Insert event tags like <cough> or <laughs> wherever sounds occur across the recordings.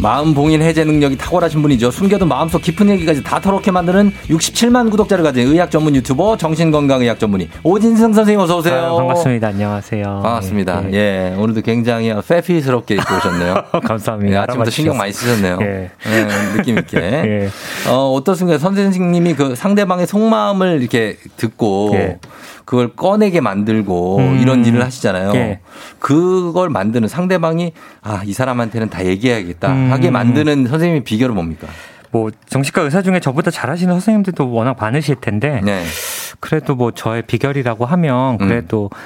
마음 봉인 해제 능력이 탁월하신 분이죠. 숨겨둔 마음속 깊은 얘기까지 다 털어놓게 만드는 67만 구독자를 가진 의학 전문 유튜버 정신건강의학 전문의 오진승 선생님 어서 오세요. 아, 반갑습니다. 안녕하세요. 반갑습니다. 예, 예. 예 오늘도 굉장히 페피스럽게 입고 오셨네요. <laughs> 감사합니다. 예, 아침부터 신경 많이 쓰셨네요. 예. 예 느낌 있게. <laughs> 예. 어, 어떻습니까? 선생님이 그 상대방의 속마음을 이렇게 듣고 예. 그걸 꺼내게 만들고 음. 이런 일을 하시잖아요. 예. 그걸 만드는 상대방이 아, 이 사람한테는 다 얘기해야겠다 음. 하게 만드는 선생님의 비결은 뭡니까? 뭐 정신과 의사 중에 저보다 잘하시는 선생님들도 워낙 많으실 텐데 네. 그래도 뭐 저의 비결이라고 하면 음. 그래도 음.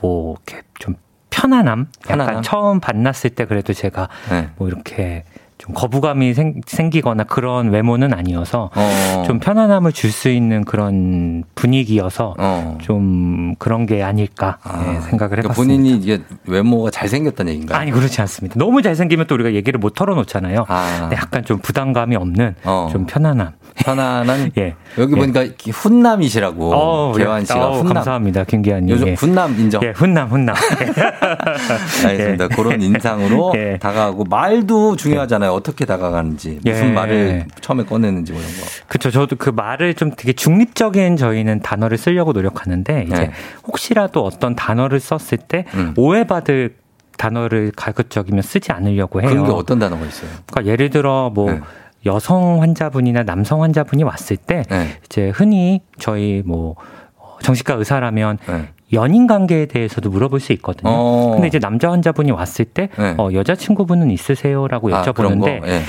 뭐 이렇게 좀 편안함, 편안함? 약간 처음 만났을 때 그래도 제가 네. 뭐 이렇게 좀 거부감이 생, 기거나 그런 외모는 아니어서 어. 좀 편안함을 줄 수 있는 그런 분위기여서 어. 좀 그런 게 아닐까 아. 네, 생각을 그러니까 해봤습니다. 본인이 이게 외모가 잘생겼다는 얘기인가요? 아니 그렇지 않습니다. 너무 잘생기면 또 우리가 얘기를 못 털어놓잖아요. 아. 네, 약간 좀 부담감이 없는 어. 좀 편안함. 편안한. <laughs> 예. 여기 예. 보니까 훈남이시라고 어, 개환 씨가 어, 훈남. 감사합니다, 김기환 님. 요즘 예. 훈남 인정. 예, 훈남, 훈남. <laughs> <laughs> 알겠습니다. 그런 인상으로 예. 다가가고 말도 중요하잖아요. 어떻게 다가가는지 무슨 예. 말을 처음에 꺼내는지 뭐 이런 거. 그렇죠. 저도 그 말을 좀 되게 중립적인 저희는 단어를 쓰려고 노력하는데 이제 네. 혹시라도 어떤 단어를 썼을 때 음. 오해받을 단어를 가급적이면 쓰지 않으려고 해요. 그런 게 어떤 단어가 있어요? 그러니까 예를 들어 뭐 네. 여성 환자분이나 남성 환자분이 왔을 때 네. 이제 흔히 저희 뭐 정신과 의사라면 네. 연인 관계에 대해서도 물어볼 수 있거든요. 어. 근데 이제 남자 환자분이 왔을 때 네. 어, 여자친구분은 있으세요라고 아, 여쭤보는데 아,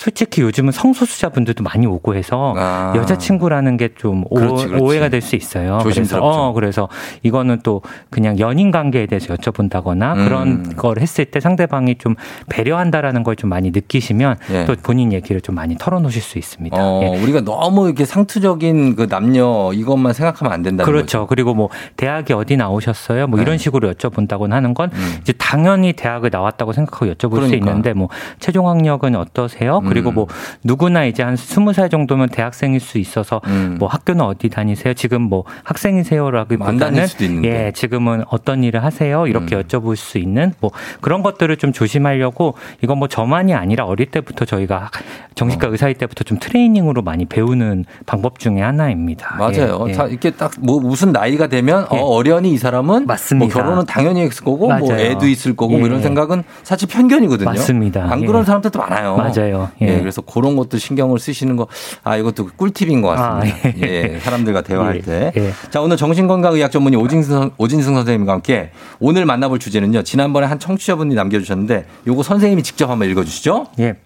솔직히 요즘은 성소수자분들도 많이 오고 해서 아. 여자친구라는 게 좀 오해가 될 수 있어요. 조심스럽죠. 그래서, 어, 그래서 이거는 또 그냥 연인 관계에 대해서 여쭤본다거나 음. 그런 걸 했을 때 상대방이 좀 배려한다라는 걸 좀 많이 느끼시면 예. 또 본인 얘기를 좀 많이 털어놓으실 수 있습니다. 어, 예. 우리가 너무 이렇게 상투적인 그 남녀 이것만 생각하면 안 된다는 그렇죠. 거죠. 그리고 뭐 대학에 어디 나오셨어요? 뭐 네. 이런 식으로 여쭤본다고는 하는 건 음. 이제 당연히 대학을 나왔다고 생각하고 여쭤볼 그러니까. 수 있는데 뭐 최종 학력은 어떠세요? 그리고 음. 뭐 누구나 이제 한 스무 살 정도면 대학생일 수 있어서 음. 뭐 학교는 어디 다니세요? 지금 뭐 학생이세요라기보다는 예 지금은 어떤 일을 하세요? 이렇게 음. 여쭤볼 수 있는 뭐 그런 것들을 좀 조심하려고 이건 뭐 저만이 아니라 어릴 때부터 저희가 정신과 어. 의사일 때부터 좀 트레이닝으로 많이 배우는 방법 중에 하나입니다. 맞아요. 예, 예. 자 이렇게 딱 뭐 무슨 나이가 되면 어, 예. 어, 어련히 이 사람은 맞습니다. 뭐 결혼은 당연히 했을 거고 뭐 맞아요. 뭐 애도 있을 거고 뭐 이런 예. 생각은 사실 편견이거든요. 맞습니다. 안 그런 예. 사람들도 많아요. 맞아요. 예. 그래서 그런 것도 신경을 쓰시는 거, 아, 이것도 꿀팁인 것 같습니다. 아, 예. 예. 사람들과 대화할 예. 때. 예. 자, 오늘 정신건강의학 전문의 오진승, 오진승 선생님과 함께 오늘 만나볼 주제는요. 지난번에 한 청취자분이 남겨주셨는데 요거 선생님이 직접 한번 읽어주시죠. 예.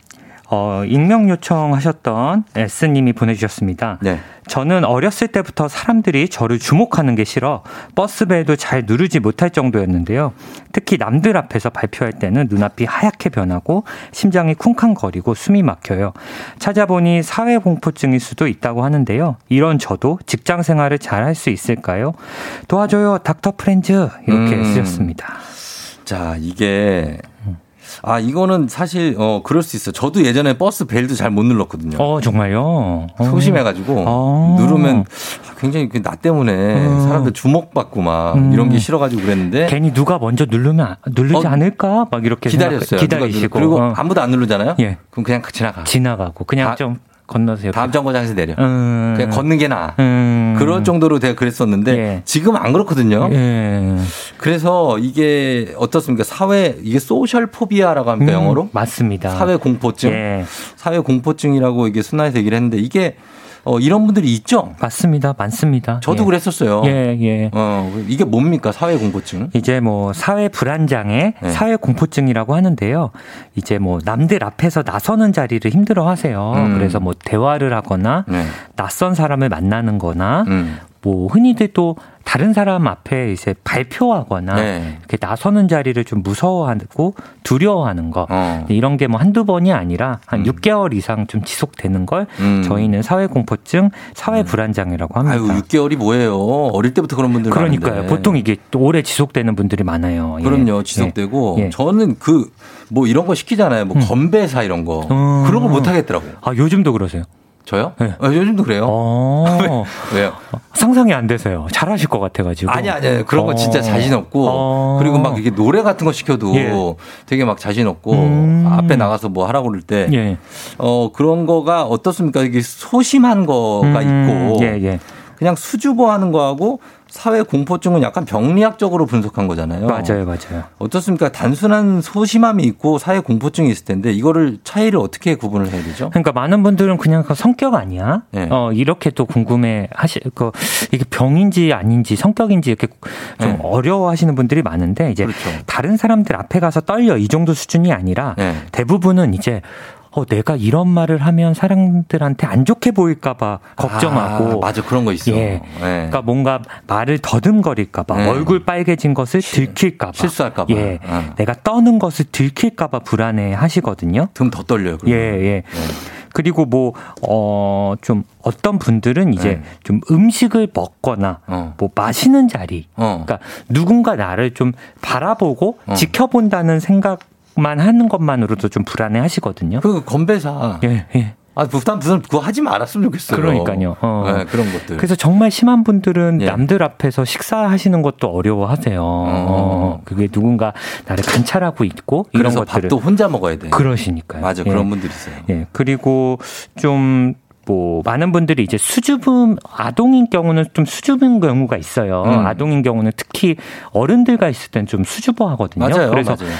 어, 익명 요청하셨던 S님이 보내주셨습니다. 네. 저는 어렸을 때부터 사람들이 저를 주목하는 게 싫어 버스배도 잘 누르지 못할 정도였는데요. 특히 남들 앞에서 발표할 때는 눈앞이 하얗게 변하고 심장이 쿵쾅거리고 숨이 막혀요. 찾아보니 사회공포증일 수도 있다고 하는데요. 이런 저도 직장 생활을 잘 할 수 있을까요? 도와줘요, 닥터 프렌즈. 이렇게 음. 쓰셨습니다. 자, 이게 아, 이거는 사실, 어, 그럴 수 있어요. 저도 예전에 버스 벨도 잘 못 눌렀거든요. 어, 정말요? 소심해가지고, 어. 누르면 굉장히 그나 때문에 음. 사람들 주목받고 막 음. 이런 게 싫어가지고 그랬는데. 괜히 누가 먼저 누르면, 누르지 어, 않을까? 막 이렇게. 기다렸어요. 기다리시고. 그리고 어. 아무도 안 누르잖아요? 예. 그럼 그냥 지나가. 지나가고. 그냥 아, 좀 건너세요. 다음 정거장에서 내려. 음. 그냥 걷는 게 나아. 음. 그럴 정도로 내가 그랬었는데 예. 지금 안 그렇거든요. 예. 그래서 이게 어떻습니까? 사회 이게 소셜 포비아라고 합니까 음. 영어로? 맞습니다. 사회 공포증. 예. 사회 공포증이라고 이게 순화해서 얘기를 했는데 이게 어, 이런 분들이 있죠? 맞습니다. 많습니다. 저도 예. 그랬었어요. 예, 예. 어, 이게 뭡니까? 사회 공포증? 이제 뭐 사회 불안장애, 네. 사회 공포증이라고 하는데요. 이제 뭐 남들 앞에서 나서는 자리를 힘들어 하세요. 음. 그래서 뭐 대화를 하거나 네. 낯선 사람을 만나는 거나 음. 뭐 흔히들 또 다른 사람 앞에 이제 발표하거나 네. 이렇게 나서는 자리를 좀 무서워하고 두려워하는 거 어. 이런 게 뭐 한두 번이 아니라 한 음. 6개월 이상 좀 지속되는 걸 음. 저희는 사회 공포증, 사회 음. 불안 장애라고 합니다. 아유, 6개월이 뭐예요? 어릴 때부터 그런 분들 그러니까요. 많은데. 보통 이게 또 오래 지속되는 분들이 많아요. 예. 그럼요. 지속되고 예. 저는 그 뭐 이런 거 시키잖아요. 뭐 음. 건배사 이런 거 어. 그런 거못 하겠더라고요. 아 요즘도 그러세요? 저요? 네. 아, 요즘도 그래요. 어. <laughs> 왜요? 상상이 안 되세요. 잘하실 것 같아가지고. 아니, 아니, 그런 거 어. 진짜 자신 없고. 어. 그리고 막 이게 노래 같은 거 시켜도 예. 되게 막 자신 없고. 음. 앞에 나가서 뭐 하라고 그럴 때. 예. 어, 그런 거가 어떻습니까? 이게 소심한 거가 음. 있고. 예, 예. 그냥 수줍어 하는 거하고 사회 공포증은 약간 병리학적으로 분석한 거잖아요. 맞아요, 맞아요. 어떻습니까? 단순한 소심함이 있고 사회 공포증이 있을 텐데 이거를 차이를 어떻게 구분을 해야 되죠? 그러니까 많은 분들은 그냥 그 성격 아니야? 네. 어 이렇게 또 궁금해 하시 그 이게 병인지 아닌지 성격인지 이렇게 좀 네. 어려워하시는 분들이 많은데 이제 그렇죠. 다른 사람들 앞에 가서 떨려 이 정도 수준이 아니라 네. 대부분은 이제 어, 내가 이런 말을 하면 사람들한테 안 좋게 보일까봐 걱정하고. 아, 맞아. 그런 거 있어. 예. 네. 그러니까 뭔가 말을 더듬거릴까봐 네. 얼굴 빨개진 것을 들킬까봐. 실수할까봐. 예. 아. 내가 떠는 것을 들킬까봐 불안해 하시거든요. 등 더 떨려요. 그러면. 예, 예. 네. 그리고 뭐, 어, 좀 어떤 분들은 이제 네. 좀 음식을 먹거나 어. 뭐 마시는 자리. 어. 그러니까 누군가 나를 좀 바라보고 어. 지켜본다는 생각 만 하는 것만으로도 좀 불안해 하시거든요. 그 건배사. 예, 예. 아, 부담, 부담, 그거 하지 말았으면 좋겠어요. 그러니까요. 어. 네, 그런 것들. 그래서 정말 심한 분들은 예. 남들 앞에서 식사하시는 것도 어려워하세요. 어. 어. 그게 누군가 나를 관찰하고 있고 이런 것들을. 밥도 혼자 먹어야 돼. 그러시니까요. 맞아, 예. 그런 분들 있어요. 예. 그리고 좀, 뭐 많은 분들이 이제 수줍음 아동인 경우는 좀 수줍은 경우가 있어요. 음. 아동인 경우는 특히 어른들과 있을 땐 좀 수줍어 하거든요. 맞아요. 그래서 맞아요.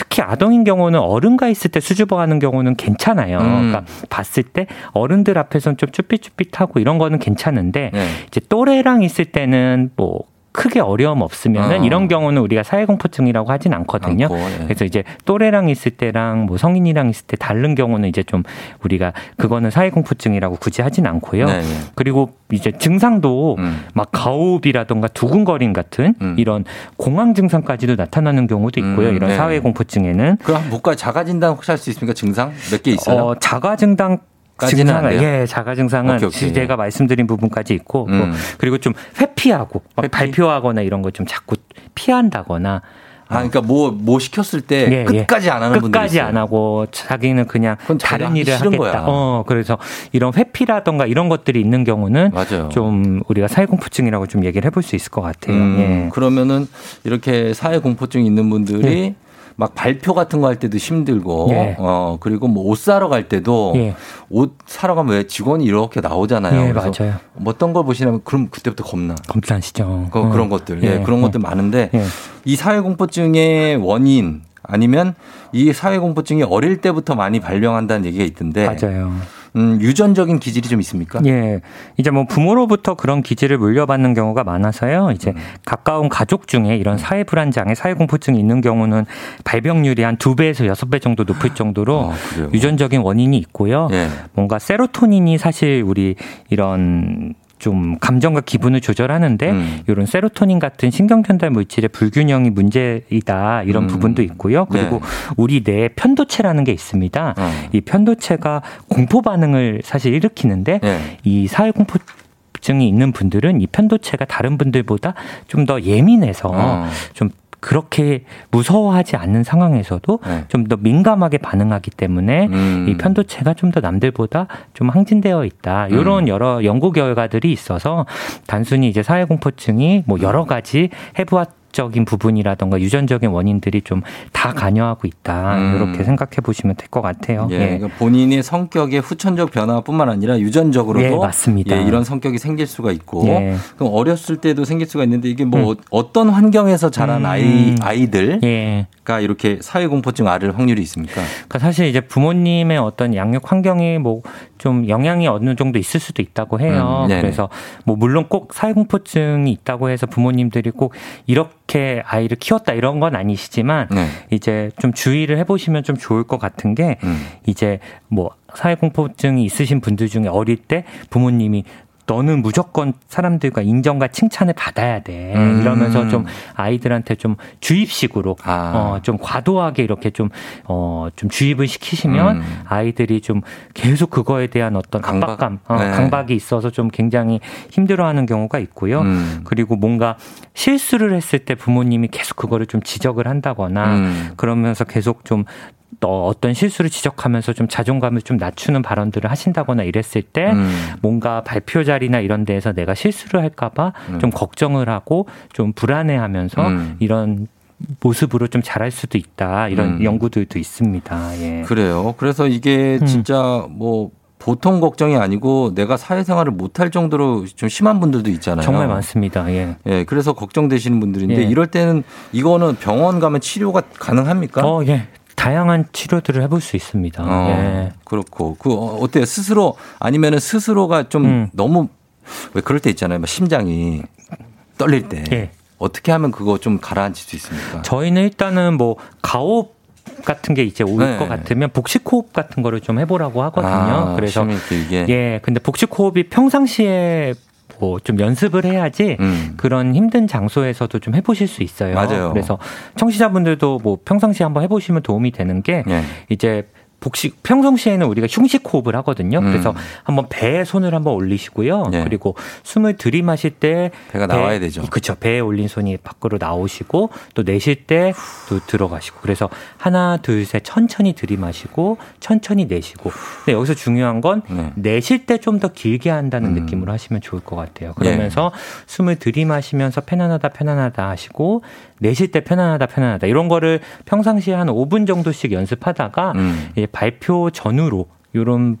특히 아동인 경우는 어른과 있을 때 수줍어하는 경우는 괜찮아요. 음. 그러니까 봤을 때 어른들 앞에서는 좀 쭈삣쭈삣하고 이런 거는 괜찮은데 네. 이제 또래랑 있을 때는 뭐 크게 어려움 없으면은 어. 이런 경우는 우리가 사회 공포증이라고 하진 않거든요. 않고, 예. 그래서 이제 또래랑 있을 때랑 뭐 성인이랑 있을 때 다른 경우는 이제 좀 우리가 그거는 사회 공포증이라고 굳이 하진 않고요. 네, 네. 그리고 이제 증상도 음. 막 가호흡이라던가 두근거림 같은 음. 이런 공황 증상까지도 나타나는 경우도 있고요. 음, 이런 네. 사회 공포증에는 그럼 볼까 자가 진단 혹시 할 수 있습니까? 증상 몇 개 있어요? 어, 자가 증상 증상은 예 자가 증상은 오케이, 오케이. 제가 말씀드린 부분까지 있고 음. 뭐 그리고 좀 회피하고 회피? 발표하거나 이런 거 좀 자꾸 피한다거나 아, 그러니까 뭐, 뭐 시켰을 때 예, 예. 끝까지 예. 안 하는 분들 끝까지 안 하고 자기는 그냥 다른 일을 하겠다. 거야. 어, 그래서 이런 회피라던가 이런 것들이 있는 경우는 맞아요. 좀 우리가 사회 공포증이라고 좀 얘기를 해볼 수 있을 것 같아요. 음, 예. 그러면은 이렇게 사회 공포증 있는 분들이 예. 막 발표 같은 거 할 때도 힘들고 예. 어 그리고 뭐 옷 사러 갈 때도 예. 옷 사러 가면 왜 직원이 이렇게 나오잖아요. 예, 맞아요. 뭐 어떤 걸 보시냐면 그럼 그때부터 겁나. 겁나시죠. 그, 어. 런 것들. 예, 예 그런 것들 많은데 예. 이 사회 공포증의 원인 아니면 이 사회 공포증이 어릴 때부터 많이 발병한다는 얘기가 있던데 맞아요. 음, 유전적인 기질이 좀 있습니까? 예. 이제 뭐 부모로부터 그런 기질을 물려받는 경우가 많아서요. 이제 음. 가까운 가족 중에 이런 사회 불안 장애, 사회 공포증이 있는 경우는 발병률이 한 두 배에서 여섯 배 정도 높을 정도로 아, 유전적인 원인이 있고요. 예. 뭔가 세로토닌이 사실 우리 이런 좀 감정과 기분을 조절하는데 음. 이런 세로토닌 같은 신경 전달 물질의 불균형이 문제이다 이런 음. 부분도 있고요. 그리고 네. 우리 뇌 편도체라는 게 있습니다. 어. 이 편도체가 공포 반응을 사실 일으키는데 네. 이 사회 공포 증이 있는 분들은 이 편도체가 다른 분들보다 좀 더 예민해서 어. 좀 그렇게 무서워하지 않는 상황에서도 네. 좀더 민감하게 반응하기 때문에 음. 이 편도체가 좀 더 남들보다 좀 항진되어 있다. 이런 음. 여러 연구 결과들이 있어서 단순히 이제 사회 공포증이 뭐 여러 가지 해부학 적인 부분이라던가 유전적인 원인들이 좀 다 관여하고 있다 음. 이렇게 생각해 보시면 될 것 같아요. 예, 예. 그러니까 본인의 성격의 후천적 변화뿐만 아니라 유전적으로도 예, 맞습니다. 예, 이런 성격이 생길 수가 있고 예. 그럼 어렸을 때도 생길 수가 있는데 이게 뭐 음. 어떤 환경에서 자란 음. 아이 아이들 가 예. 이렇게 사회 공포증 앓을 확률이 있습니까? 그러니까 사실 이제 부모님의 어떤 양육 환경이 뭐 좀 영향이 어느 정도 있을 수도 있다고 해요. 음, 그래서 뭐 물론 꼭 사회 공포증이 있다고 해서 부모님들이 꼭 이렇게 이렇게 아이를 키웠다 이런 건 아니시지만 네. 이제 좀 주의를 해보시면 좀 좋을 것 같은 게 음. 이제 뭐 사회공포증이 있으신 분들 중에 어릴 때 부모님이 너는 무조건 사람들과 인정과 칭찬을 받아야 돼. 음. 이러면서 좀 아이들한테 좀 주입식으로 아. 어, 좀 과도하게 이렇게 좀 어, 좀 주입을 시키시면 음. 아이들이 좀 계속 그거에 대한 어떤 강박? 압박감, 어, 네. 강박이 있어서 좀 굉장히 힘들어하는 경우가 있고요. 음. 그리고 뭔가 실수를 했을 때 부모님이 계속 그거를 좀 지적을 한다거나 음. 그러면서 계속 좀 어떤 실수를 지적하면서 좀 자존감을 좀 낮추는 발언들을 하신다거나 이랬을 때 음. 뭔가 발표 자리나 이런 데에서 내가 실수를 할까봐 음. 좀 걱정을 하고 좀 불안해하면서 음. 이런 모습으로 좀 잘할 수도 있다 이런 음. 연구들도 있습니다. 예. 그래요. 그래서 이게 음. 진짜 뭐 보통 걱정이 아니고 내가 사회생활을 못할 정도로 좀 심한 분들도 있잖아요. 정말 많습니다. 예. 예, 그래서 걱정되시는 분들인데 예. 이럴 때는 이거는 병원 가면 치료가 가능합니까? 어, 예. 다양한 치료들을 해볼 수 있습니다. 어, 예. 그렇고 그 어때요? 스스로 아니면은 스스로가 좀 음. 너무 왜 그럴 때 있잖아요. 막 심장이 떨릴 때 예. 어떻게 하면 그거 좀 가라앉힐 수 있습니까? 저희는 일단은 뭐 가호 같은 게 이제 올것 네. 같으면 복식 호흡 같은 거를 좀 해보라고 하거든요. 아, 그래서 예, 근데 복식 호흡이 평상시에 뭐 좀 연습을 해야지 음. 그런 힘든 장소에서도 좀 해보실 수 있어요. 맞아요. 그래서 청취자분들도 뭐 평상시에 한번 해보시면 도움이 되는 게 네. 이제 복식 평상시에는 우리가 흉식 호흡을 하거든요. 음. 그래서 한번 배에 손을 한번 올리시고요. 네. 그리고 숨을 들이마실 때 배가 배, 나와야 되죠. 그렇죠. 배에 올린 손이 밖으로 나오시고 또 내쉴 때 또 들어가시고 그래서 하나 둘 셋 천천히 들이마시고 천천히 내쉬고. 근데 여기서 중요한 건 네. 내쉴 때 좀 더 길게 한다는 음. 느낌으로 하시면 좋을 것 같아요. 그러면서 네. 숨을 들이마시면서 편안하다 편안하다 하시고 내쉴 때 편안하다 편안하다 이런 거를 평상시에 한 5분 정도씩 연습하다가 음. 발표 전후로 요런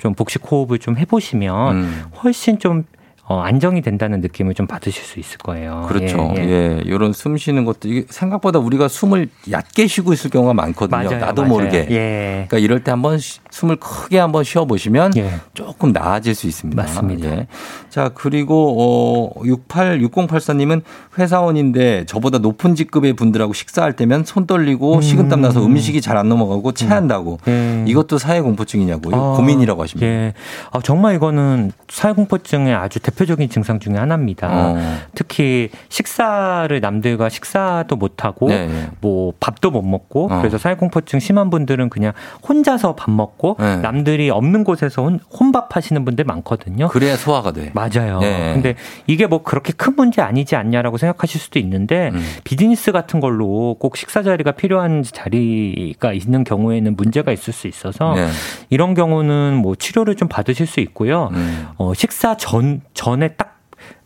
좀 복식 호흡을 좀 해보시면 음. 훨씬 좀 어, 안정이 된다는 느낌을 좀 받으실 수 있을 거예요. 그렇죠. 예, 예. 예. 이런 숨 쉬는 것도 이게 생각보다 우리가 숨을 얕게 쉬고 있을 경우가 많거든요. 맞아요, 나도 맞아요. 모르게. 예. 그러니까 이럴 때 한번 숨을 크게 한번 쉬어 보시면 예. 조금 나아질 수 있습니다. 맞습니다. 예. 자, 그리고 어 686084님은 회사원인데 저보다 높은 직급의 분들하고 식사할 때면 손 떨리고 음. 식은땀 나서 음식이 잘 안 넘어가고 체한다고. 음. 이것도 사회 공포증이냐고 아, 고민이라고 하십니다. 예. 아, 정말 이거는 사회 공포증의 아주 대표적인 증상 중의 하나입니다. 어. 특히 식사를 남들과 식사도 못 하고 네, 네. 뭐 밥도 못 먹고 어. 그래서 사회 공포증 심한 분들은 그냥 혼자서 밥 먹고 네. 남들이 없는 곳에서 혼, 혼밥 하시는 분들 많거든요. 그래야 소화가 돼. 맞아요. 네. 근데 이게 뭐 그렇게 큰 문제 아니지 않냐라고 생각하실 수도 있는데 음. 비즈니스 같은 걸로 꼭 식사 자리가 필요한 자리가 있는 경우에는 문제가 있을 수 있어서 네. 이런 경우는 뭐 치료를 좀 받으실 수 있고요. 음. 어, 식사 전 전에 딱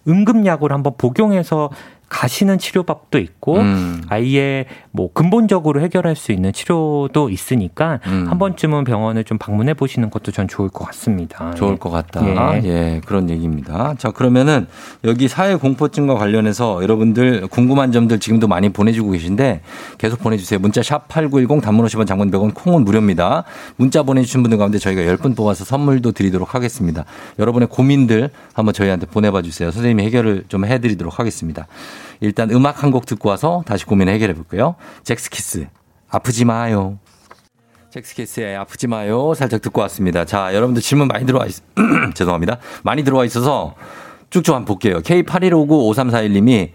응급약을 한번 복용해서 가시는 치료법도 있고 음. 아예 뭐 근본적으로 해결할 수 있는 치료도 있으니까 음. 한 번쯤은 병원을 좀 방문해 보시는 것도 전 좋을 것 같습니다. 좋을 예. 것 같다. 예. 예. 그런 얘기입니다. 자, 그러면은 여기 사회 공포증과 관련해서 여러분들 궁금한 점들 지금도 많이 보내주고 계신데 계속 보내주세요. 문자 샵 8910 단문 50원 장문 100원 콩은 무료입니다. 문자 보내주신 분들 가운데 저희가 10분 뽑아서 선물도 드리도록 하겠습니다. 여러분의 고민들 한번 저희한테 보내봐 주세요. 선생님이 해결을 좀 해드리도록 하겠습니다. 일단 음악 한 곡 듣고 와서 다시 고민 해결해 볼게요. 잭스키스 아프지 마요. 잭스키스의 아프지 마요. 살짝 듣고 왔습니다. 자, 여러분들 질문 많이 들어와 있, <clears throat> 죄송합니다. 많이 들어와 있어서 쭉쭉 한번 볼게요. K81595341님이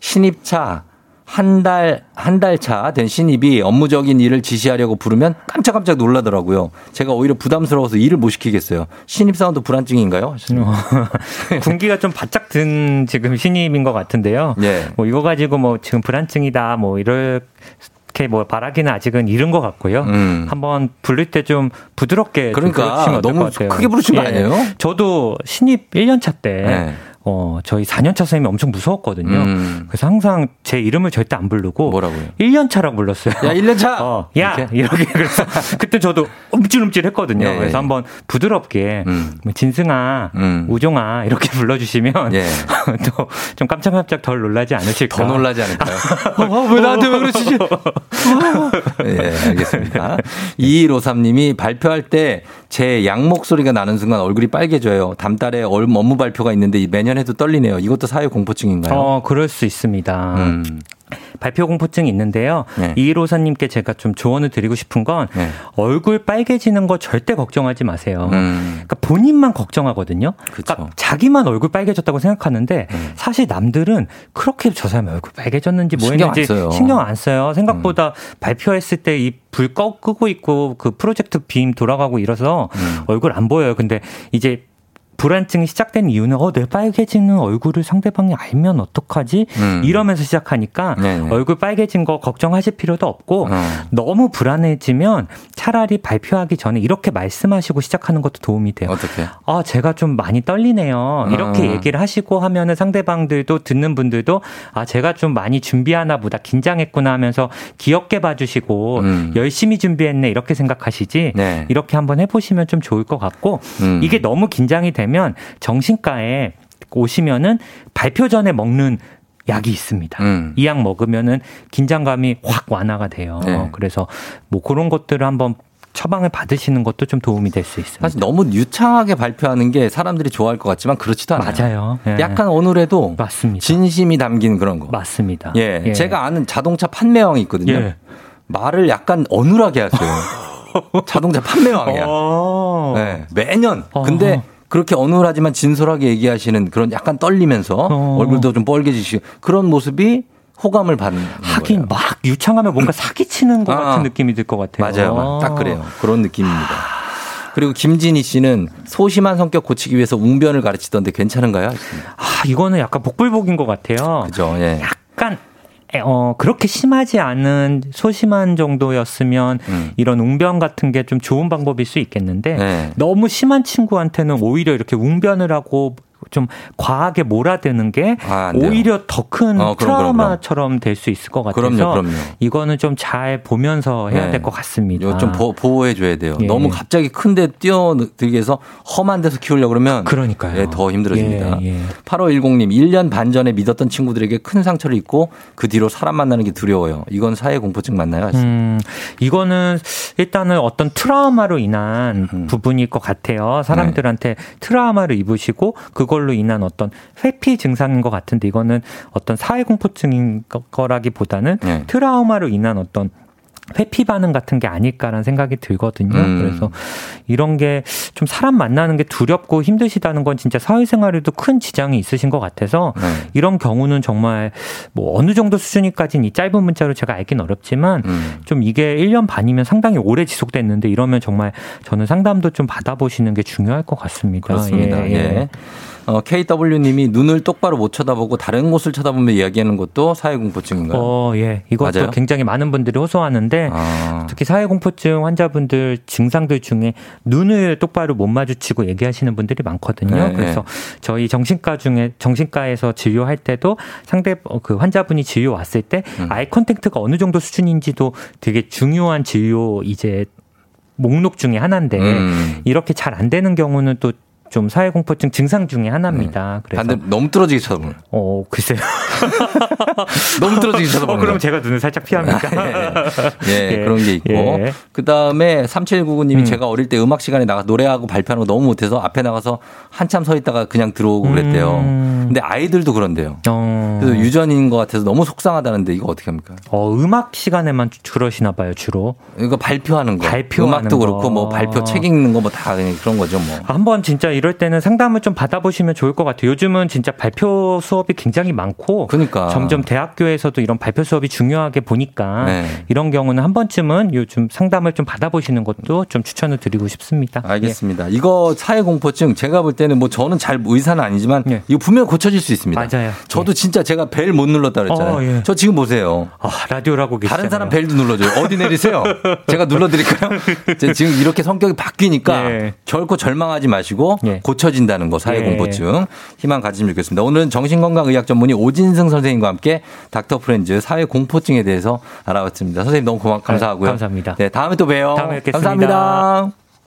신입차 한 달, 한 달 차 된 신입이 업무적인 일을 지시하려고 부르면 깜짝깜짝 놀라더라고요. 제가 오히려 부담스러워서 일을 못 시키겠어요. 신입사원도 불안증인가요? <laughs> 군기가 좀 바짝 든 지금 신입인 것 같은데요. 네. 뭐 이거 가지고 뭐 지금 불안증이다 뭐 이럴 이렇게 뭐 바라기는 아직은 이른 것 같고요. 음. 한번 부를 때 좀 부드럽게 그러니까 너무 크게 부르시면 예. 아니에요? 저도 신입 1년차 때 네. 어, 저희 4년차 선생님이 엄청 무서웠거든요. 음. 그래서 항상 제 이름을 절대 안 부르고 뭐라고요? 1년차라고 불렀어요. 야, 1년차. <laughs> 어, 야, 이렇게, 이렇게 그래서 <laughs> 그때 저도 움찔움찔 했거든요. 예, 그래서 한번 부드럽게 음. 뭐 진승아, 음. 우종아 이렇게 <laughs> 불러 주시면 예. 또좀 깜짝깜짝 덜 놀라지 않으실까? 더 놀라지 않을까요? 어, 왜 나한테 왜 그러시지? 예, 알겠습니다. 2153 님이 발표할 때 제 양 목소리가 나는 순간 얼굴이 빨개져요. 담달에 업무 발표가 있는데 매년 해도 떨리네요. 이것도 사회 공포증인가요? 어, 그럴 수 있습니다. 음. 발표 공포증이 있는데요. 네. 이일호사님께 제가 좀 조언을 드리고 싶은 건 네. 얼굴 빨개지는 거 절대 걱정하지 마세요. 음. 그러니까 본인만 걱정하거든요. 그러니까 자기만 얼굴 빨개졌다고 생각하는데 음. 사실 남들은 그렇게 저 사람이 얼굴 빨개졌는지 뭐 신경 했는지 안 신경 안 써요. 생각보다 음. 발표했을 때 이불꺼 끄고 있고 그 프로젝트 빔 돌아가고 이래서 음. 얼굴 안 보여요. 근데 이제 불안증이 시작된 이유는 어, 내 빨개지는 얼굴을 상대방이 알면 어떡하지? 음. 이러면서 시작하니까 네네. 얼굴 빨개진 거 걱정하실 필요도 없고 어. 너무 불안해지면 차라리 발표하기 전에 이렇게 말씀하시고 시작하는 것도 도움이 돼요. 어떻게? 아, 제가 좀 많이 떨리네요. 이렇게 어. 얘기를 하시고 하면은 상대방들도 듣는 분들도 아, 제가 좀 많이 준비하나 보다 긴장했구나 하면서 귀엽게 봐주시고 음. 열심히 준비했네 이렇게 생각하시지 네. 이렇게 한번 해보시면 좀 좋을 것 같고 음. 이게 너무 긴장이 되면 되면 정신과에 오시면은 발표 전에 먹는 약이 있습니다. 음. 이약 먹으면은 긴장감이 확 완화가 돼요. 네. 그래서 뭐 그런 것들을 한번 처방을 받으시는 것도 좀 도움이 될 수 있습니다. 사실 너무 유창하게 발표하는 게 사람들이 좋아할 것 같지만 그렇지도 않아요. 맞아요. 예. 약간 어느래도 맞습니다. 진심이 담긴 그런 거. 맞습니다. 예. 예. 제가 아는 자동차 판매왕이 있거든요. 예. 말을 약간 어눌하게 하세요. <laughs> 자동차 판매왕이야. 어. 네. 매년. 근데 어. 그렇게 어눌하지만 진솔하게 얘기하시는 그런 약간 떨리면서 어. 얼굴도 좀 뻘개지시고 그런 모습이 호감을 받는 하긴 거예요. 막 유창하면 뭔가 사기치는 것 아. 같은 느낌이 들 것 같아요. 맞아요. 딱 그래요. 그런 느낌입니다. 그리고 김진희 씨는 소심한 성격 고치기 위해서 웅변을 가르치던데 괜찮은가요? 아, 이거는 약간 복불복인 것 같아요. 그죠. 예. 어, 그렇게 심하지 않은 소심한 정도였으면 음. 이런 웅변 같은 게 좀 좋은 방법일 수 있겠는데 네. 너무 심한 친구한테는 오히려 이렇게 웅변을 하고 좀 과하게 몰아드는 게 아, 오히려 더큰 어, 트라우마처럼 될 수 있을 것 같아서 그럼요, 그럼요. 이거는 좀 잘 보면서 해야 네. 될것 같습니다. 좀 보호해 줘야 돼요. 예. 너무 갑자기 큰데 뛰어들게 해서 험한 데서 키우려고 그러면 그러니까요. 예, 더 힘들어집니다. 예, 예. 8510님 1년 반 전에 믿었던 친구들에게 큰 상처를 입고 그 뒤로 사람 만나는 게 두려워요. 이건 사회 공포증 맞나요? 음, 이거는 일단은 어떤 트라우마로 인한 음. 부분일 것 같아요. 사람들한테 네. 트라우마를 입으시고 그걸 걸로 인한 어떤 회피 증상인 것 같은데 이거는 어떤 사회 공포증인 거라기보다는 네. 트라우마로 인한 어떤 회피 반응 같은 게 아닐까라는 생각이 들거든요. 음. 그래서 이런 게 좀 사람 만나는 게 두렵고 힘드시다는 건 진짜 사회생활에도 큰 지장이 있으신 것 같아서 네. 이런 경우는 정말 뭐 어느 정도 수준이까지는 이 짧은 문자로 제가 알긴 어렵지만 음. 좀 이게 1년 반이면 상당히 오래 지속됐는데 이러면 정말 저는 상담도 좀 받아보시는 게 중요할 것 같습니다. 그렇습니다. 예. 예. 어, KW님이 눈을 똑바로 못 쳐다보고 다른 곳을 쳐다보며 이야기하는 것도 사회공포증인가요? 어, 예. 이것도 맞아요? 굉장히 많은 분들이 호소하는데 아. 특히 사회공포증 환자분들 증상들 중에 눈을 똑바로 못 마주치고 얘기하시는 분들이 많거든요. 네, 그래서 네. 저희 정신과 중에 정신과에서 진료할 때도 상대 어, 그 환자분이 진료 왔을 때 음. eye contact가 어느 정도 수준인지도 되게 중요한 진료 이제 목록 중에 하나인데 음. 이렇게 잘 안 되는 경우는 또 좀 사회 공포증 증상 중에 하나입니다. 네. 그래서 반대 너무 뚫어지게 쳐다보는. 어, 글쎄요. <laughs> 너무 뚫어지게 쳐다보는. 어, 그럼 제가 눈을 살짝 피합니까? 예, 예, 그런 게 있고. 예. 그 다음에 3799님이 음. 제가 어릴 때 음악 시간에 나가 노래하고 발표하는 거 너무 못해서 앞에 나가서 한참 서 있다가 그냥 들어오고 그랬대요. 음. 근데 아이들도 그런데요. 어. 그래서 유전인 것 같아서 너무 속상하다는데 이거 어떻게 합니까? 어, 음악 시간에만 그러시나 봐요, 주로. 이거 발표하는 거. 발표하는 음악도 거. 그렇고 뭐 발표 책 읽는 거 뭐 다 그런 거죠, 뭐. 한번 진짜 이럴 때는 상담을 좀 받아보시면 좋을 것 같아요. 요즘은 진짜 발표 수업이 굉장히 많고 그러니까. 점점 대학교에서도 이런 발표 수업이 중요하게 보니까 네. 이런 경우는 한 번쯤은 요즘 상담을 좀 받아보시는 것도 좀 추천을 드리고 싶습니다. 알겠습니다. 예. 이거 사회 공포증 제가 볼 때는 뭐 저는 잘 의사는 아니지만 예. 이거 분명 고쳐질 수 있습니다. 맞아요. 저도 예. 진짜 제가 벨 못 눌렀다 그랬잖아요. 어, 예. 저 지금 보세요. 아, 라디오라고 계시잖아요. 다른 사람 벨도 눌러줘요. 어디 내리세요? 제가 눌러드릴까요? <laughs> 지금 이렇게 성격이 바뀌니까 예. 결코 절망하지 마시고 예. 고쳐 없어진다는 거 사회 공포증 예. 희망 가지면 좋겠습니다. 오늘은 정신건강의학 전문의 오진승 선생님과 함께 닥터 프렌즈 사회 공포증에 대해서 알아봤습니다. 선생님 너무 고맙 감사하고요. 네, 감사합니다. 네, 다음에 또 봬요. 다음에 뵙겠습니다. 감사합니다.